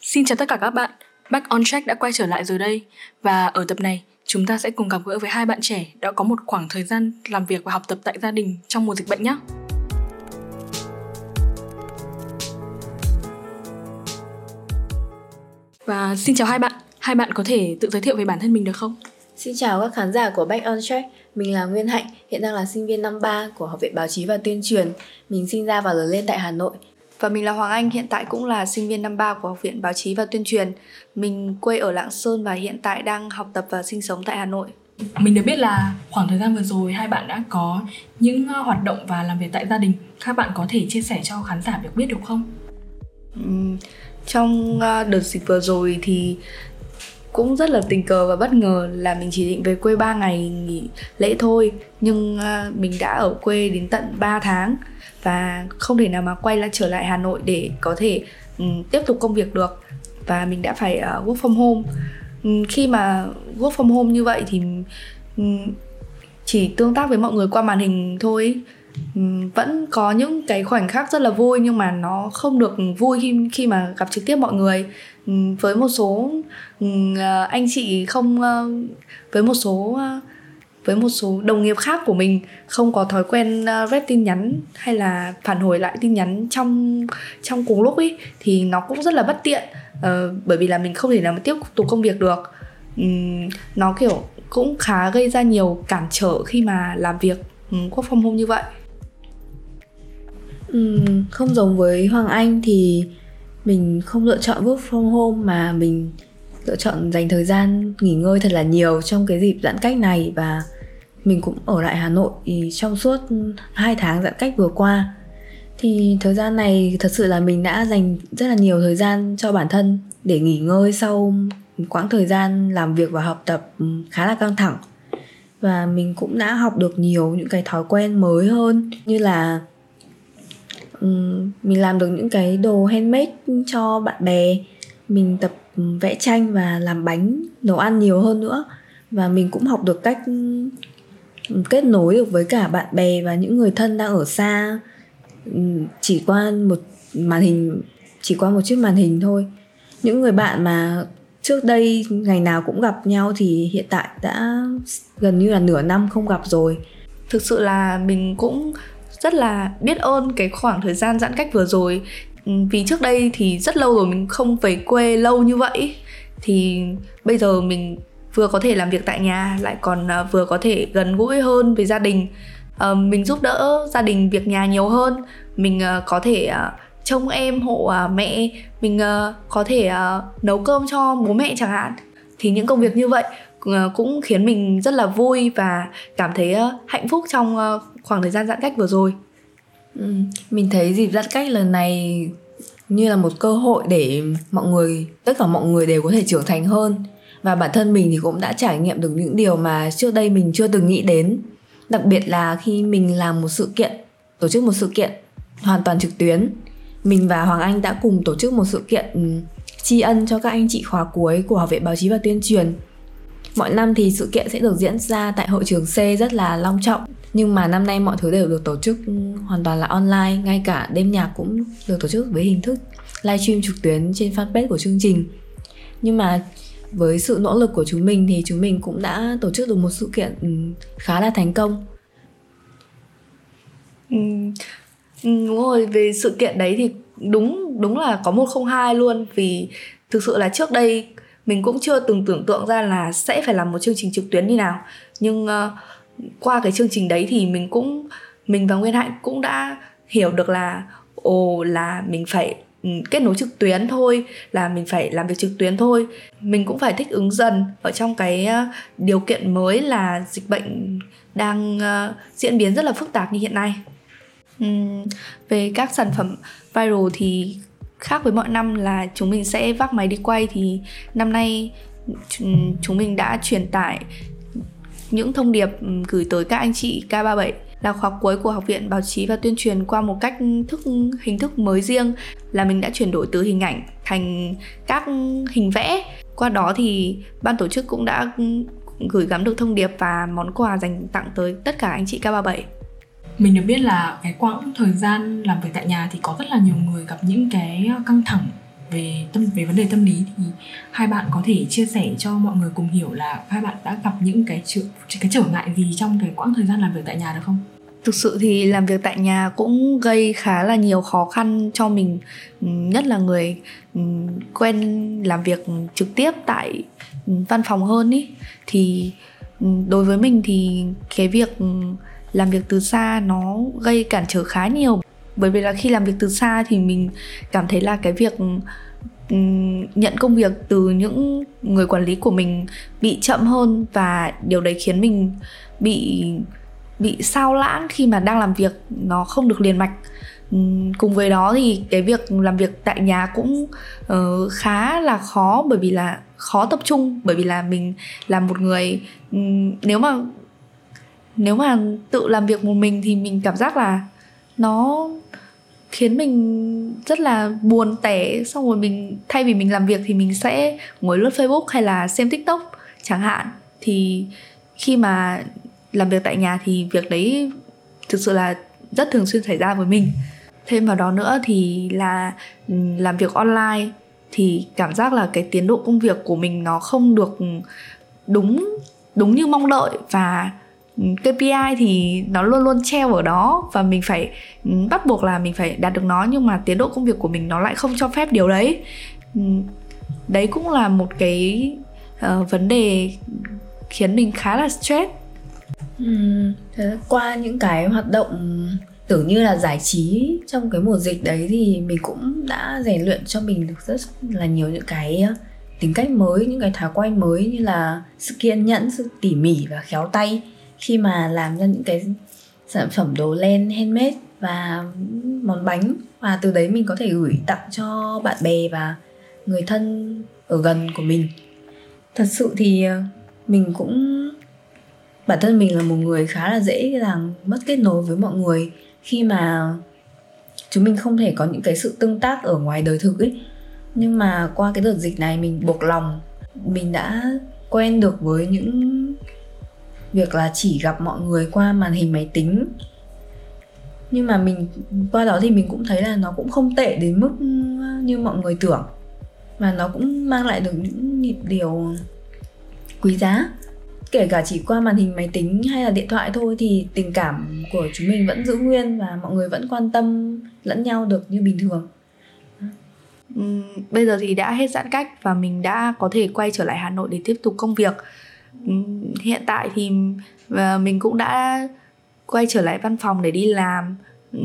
Xin chào tất cả các bạn, Back on Track đã quay trở lại rồi đây. Và ở tập này, chúng ta sẽ cùng gặp gỡ với hai bạn trẻ đã có một khoảng thời gian làm việc và học tập tại gia đình trong mùa dịch bệnh nhé. Và xin chào hai bạn, hai bạn có thể tự giới thiệu về bản thân mình được không? Xin chào các khán giả của Back on Track, mình là Nguyên Hạnh, hiện đang là sinh viên năm 3 của Học viện Báo chí và Tuyên truyền. Mình sinh ra và lớn lên tại Hà Nội. Và mình là Hoàng Anh, hiện tại cũng là sinh viên năm 3 của Học viện Báo chí và Tuyên truyền. Mình quê ở Lạng Sơn và hiện tại đang học tập và sinh sống tại Hà Nội. Mình được biết là khoảng thời gian vừa rồi hai bạn đã có những ờ, hoạt động và làm việc tại gia đình. Các bạn có thể chia sẻ cho khán giả được biết được không? Uhm, trong ờ, đợt dịch vừa rồi thì cũng rất là tình cờ và bất ngờ là mình chỉ định về quê 3 ngày nghỉ lễ thôi. Nhưng ờ, mình đã ở quê đến tận 3 tháng và không thể nào mà quay lại trở lại Hà Nội để có thể um, tiếp tục công việc được. Và mình đã phải uh, work from home. Um, khi mà work from home như vậy thì um, chỉ tương tác với mọi người qua màn hình thôi. Ừ, vẫn có những cái khoảnh khắc rất là vui nhưng mà nó không được vui khi khi mà gặp trực tiếp mọi người. Ừ, với một số ừ, à, anh chị không ờ, với một số ờ, với một số đồng nghiệp khác của mình không có thói quen uh, rep tin nhắn hay là phản hồi lại tin nhắn trong trong cùng lúc ấy thì nó cũng rất là bất tiện uh, bởi vì là mình không thể nào mà tiếp tục công việc được. Um, nó kiểu cũng khá gây ra nhiều cản trở khi mà làm việc um, phòng hôm như vậy. Ừ, không giống với Hoàng Anh thì mình không lựa chọn work from home mà mình lựa chọn dành thời gian nghỉ ngơi thật là nhiều trong cái dịp giãn cách này và mình cũng ở lại Hà Nội trong suốt 2 tháng giãn cách vừa qua thì thời gian này thật sự là mình đã dành rất là nhiều thời gian cho bản thân để nghỉ ngơi sau quãng thời gian làm việc và học tập khá là căng thẳng. Và mình cũng đã học được nhiều những cái thói quen mới hơn như là Ừ, mình làm được những cái đồ handmade cho bạn bè. Mình tập vẽ tranh và làm bánh, nấu ăn nhiều hơn nữa. Và mình cũng học được cách kết nối được với cả bạn bè và những người thân đang ở xa. Ừ, chỉ qua một màn hình, chỉ qua một chiếc màn hình thôi. Những người bạn mà trước đây ngày nào cũng gặp nhau thì hiện tại đã gần như là nửa năm không gặp rồi. Thực sự là mình cũng rất là biết ơn cái khoảng thời gian giãn cách vừa rồi. Ừ, vì trước đây thì rất lâu rồi mình không về quê lâu như vậy. Thì bây giờ mình vừa có thể làm việc tại nhà lại còn à, vừa có thể gần gũi hơn với gia đình. Uh, mình giúp đỡ gia đình việc nhà nhiều hơn. Mình uh, có thể uh, trông em hộ uh, mẹ. Mình uh, có thể uh, nấu cơm cho bố mẹ chẳng hạn. Thì những công việc như vậy Ờ, cũng khiến mình rất là vui và cảm thấy ờ, hạnh phúc trong ờ, khoảng thời gian giãn cách vừa rồi. Ừ, mình thấy dịp giãn cách lần này như là một cơ hội để mọi người tất cả mọi người đều có thể trưởng thành hơn. Và bản thân mình thì cũng đã trải nghiệm được những điều mà trước đây mình chưa từng nghĩ đến. Đặc biệt là khi mình làm một sự kiện tổ chức một sự kiện hoàn toàn trực tuyến mình và hoàng anh đã cùng tổ chức một sự kiện ừ, tri ân cho các anh chị khóa cuối của học viện báo chí và tuyên truyền mọi năm thì sự kiện sẽ được diễn ra tại hội trường C rất là long trọng. Nhưng mà năm nay mọi thứ đều được tổ chức hoàn toàn là online ngay cả đêm nhạc cũng được tổ chức với hình thức livestream trực tuyến trên fanpage của chương trình. Nhưng mà với sự nỗ lực của chúng mình thì chúng mình cũng đã tổ chức được một sự kiện ừ, khá là thành công. Ừ, ừ, đúng rồi về sự kiện đấy thì đúng đúng là có một không hai luôn. Vì thực sự là trước đây mình cũng chưa từng tưởng tượng ra là sẽ phải làm một chương trình trực tuyến như nào. Nhưng uh, qua cái chương trình đấy thì mình cũng mình và nguyên hạnh cũng đã hiểu được là ồ là mình phải ừ, kết nối trực tuyến thôi là mình phải làm việc trực tuyến thôi. Mình cũng phải thích ứng dần ở trong cái ờ, điều kiện mới là dịch bệnh đang ờ, diễn biến rất là phức tạp như hiện nay. Về các sản phẩm viral thì khác với mọi năm là chúng mình sẽ vác máy đi quay thì năm nay chúng mình đã truyền tải những thông điệp ừ, gửi tới các anh chị K37 là khóa cuối của Học viện Báo chí và Tuyên truyền qua một cách thức, hình thức mới riêng là mình đã chuyển đổi từ hình ảnh thành các hình vẽ. Qua đó thì ban tổ chức cũng đã ừ, gửi gắm được thông điệp và món quà dành tặng tới tất cả anh chị K37. Mình được biết là cái quãng thời gian làm việc tại nhà thì có rất là nhiều người gặp những cái căng thẳng về tâm, về vấn đề tâm lý thì hai bạn có thể chia sẻ cho mọi người cùng hiểu là hai bạn đã gặp những cái trở cái trở ngại gì trong cái quãng thời gian làm việc tại nhà được không? Thực sự thì làm việc tại nhà cũng gây khá là nhiều khó khăn cho mình, Nhất là người ừ, quen làm việc trực tiếp tại văn phòng hơn ý Thì ừ, đối với mình thì cái việc ừ, làm việc từ xa nó gây cản trở khá nhiều. Bởi vì là khi làm việc từ xa thì mình cảm thấy là cái việc nhận công việc từ những người quản lý của mình bị chậm hơn và điều đấy khiến mình bị bị sao lãng khi mà đang làm việc nó không được liền mạch. Cùng với đó thì cái việc làm việc tại nhà cũng uh, khá là khó bởi vì là khó tập trung bởi vì là mình là một người um, nếu mà nếu mà tự làm việc một mình thì mình cảm giác là nó khiến mình rất là buồn tẻ. Xong rồi mình, thay vì mình làm việc thì mình sẽ ngồi lướt facebook hay là xem tiktok chẳng hạn. Thì khi mà làm việc tại nhà thì việc đấy thực sự là rất thường xuyên xảy ra với mình. Thêm vào đó nữa thì là làm việc online thì cảm giác là cái tiến độ công việc của mình nó không được đúng đúng như mong đợi và KPI thì nó luôn luôn treo ở đó và mình phải ừ, bắt buộc là mình phải đạt được nó nhưng mà tiến độ công việc của mình nó lại không cho phép điều đấy. Ừ, đấy cũng là một cái uh, vấn đề khiến mình khá là stress. Uhm, qua những cái hoạt động tưởng như là giải trí trong cái mùa dịch đấy thì mình cũng đã rèn luyện cho mình được rất là nhiều những cái ờ, tính cách mới những cái thói quen mới như là sự kiên nhẫn sự tỉ mỉ và khéo tay khi mà làm ra những cái sản phẩm đồ len, handmade và món bánh. Và từ đấy mình có thể gửi tặng cho bạn bè và người thân ở gần của mình. Thật sự thì ờ, mình cũng, bản thân mình là một người khá là dễ dàng mất kết nối với mọi người. Khi mà chúng mình không thể có những cái sự tương tác ở ngoài đời thực ấy. Nhưng mà qua cái đợt dịch này mình buộc lòng, mình đã quen được với những việc là chỉ gặp mọi người qua màn hình máy tính. Nhưng mà mình, qua đó thì mình cũng thấy là nó cũng không tệ đến mức như mọi người tưởng. Và nó cũng mang lại được những nhịp điều quý giá. Kể cả chỉ qua màn hình máy tính hay là điện thoại thôi thì tình cảm của chúng mình vẫn giữ nguyên và mọi người vẫn quan tâm lẫn nhau được như bình thường. Bây giờ thì đã hết giãn cách và mình đã có thể quay trở lại Hà Nội để tiếp tục công việc hiện tại thì ờ, mình cũng đã quay trở lại văn phòng để đi làm. Ừ,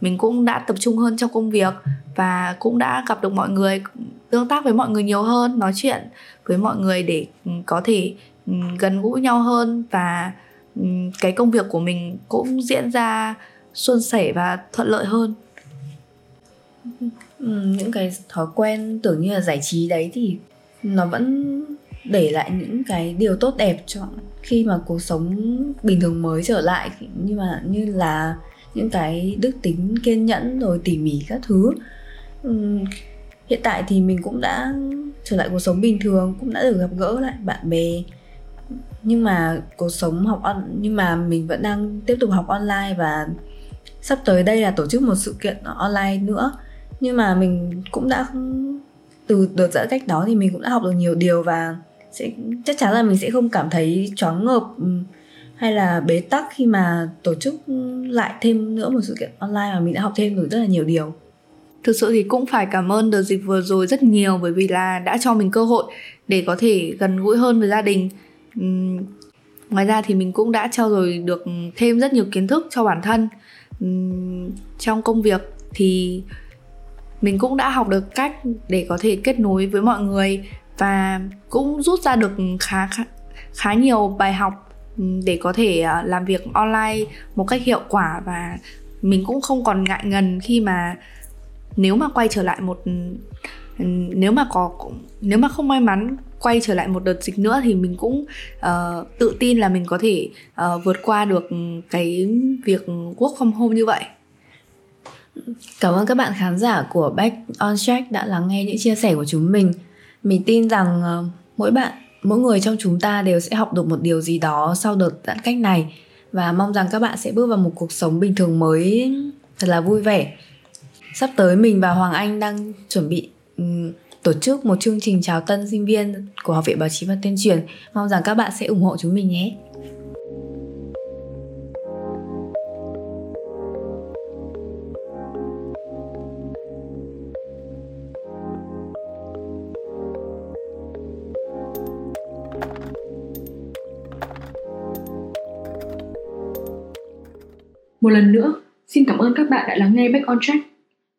mình cũng đã tập trung hơn trong công việc và cũng đã gặp được mọi người, tương tác với mọi người nhiều hơn, nói chuyện với mọi người để ừ, có thể ừ, gần gũi nhau hơn. Và cái công việc của mình cũng diễn ra suôn sẻ và thuận lợi hơn. Những cái thói quen tưởng như là giải trí đấy thì nó vẫn để lại những cái điều tốt đẹp cho khi mà cuộc sống bình thường mới trở lại. Nhưng mà như là những cái đức tính kiên nhẫn rồi tỉ mỉ các thứ. Uhm, hiện tại thì mình cũng đã trở lại cuộc sống bình thường cũng đã được gặp gỡ lại bạn bè. Nhưng mà cuộc sống học on nhưng mà mình vẫn đang tiếp tục học online và sắp tới đây là tổ chức một sự kiện online nữa. Nhưng mà mình cũng đã từ đợt giãn cách đó thì mình cũng đã học được nhiều điều và sẽ, chắc chắn là mình sẽ không cảm thấy choáng ngợp hay là bế tắc khi mà tổ chức lại thêm nữa một sự kiện online mà mình đã học thêm được rất là nhiều điều. Thực sự thì cũng phải cảm ơn đợt dịch vừa rồi rất nhiều bởi vì là đã cho mình cơ hội để có thể gần gũi hơn với gia đình. Ngoài ra thì mình cũng đã trao dồi được thêm rất nhiều kiến thức cho bản thân. Trong công việc thì mình cũng đã học được cách để có thể kết nối với mọi người và cũng rút ra được khá khá, khá nhiều bài học để có thể à, làm việc online một cách hiệu quả và mình cũng không còn ngại ngần khi mà nếu mà quay trở lại một nếu mà có nếu mà không may mắn quay trở lại một đợt dịch nữa thì mình cũng uh, tự tin là mình có thể uh, vượt qua được cái việc work from home như vậy Cảm ơn các bạn khán giả của Back on Track đã lắng nghe những chia sẻ của chúng mình. Mình tin rằng uh, mỗi bạn, mỗi người trong chúng ta đều sẽ học được một điều gì đó sau đợt giãn cách này và mong rằng các bạn sẽ bước vào một cuộc sống bình thường mới thật là vui vẻ. Sắp tới mình và Hoàng Anh đang chuẩn bị um, tổ chức một chương trình chào tân sinh viên của Học viện Báo chí và Tuyên truyền. Mong rằng các bạn sẽ ủng hộ chúng mình nhé. Một lần nữa, xin cảm ơn các bạn đã lắng nghe Back on Track.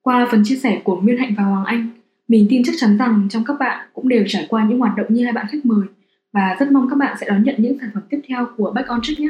Qua phần chia sẻ của Nguyên Hạnh và Hoàng Anh, mình tin chắc chắn rằng trong các bạn cũng đều trải qua những hoạt động như hai bạn khách mời và rất mong các bạn sẽ đón nhận những sản phẩm tiếp theo của Back on Track nhé.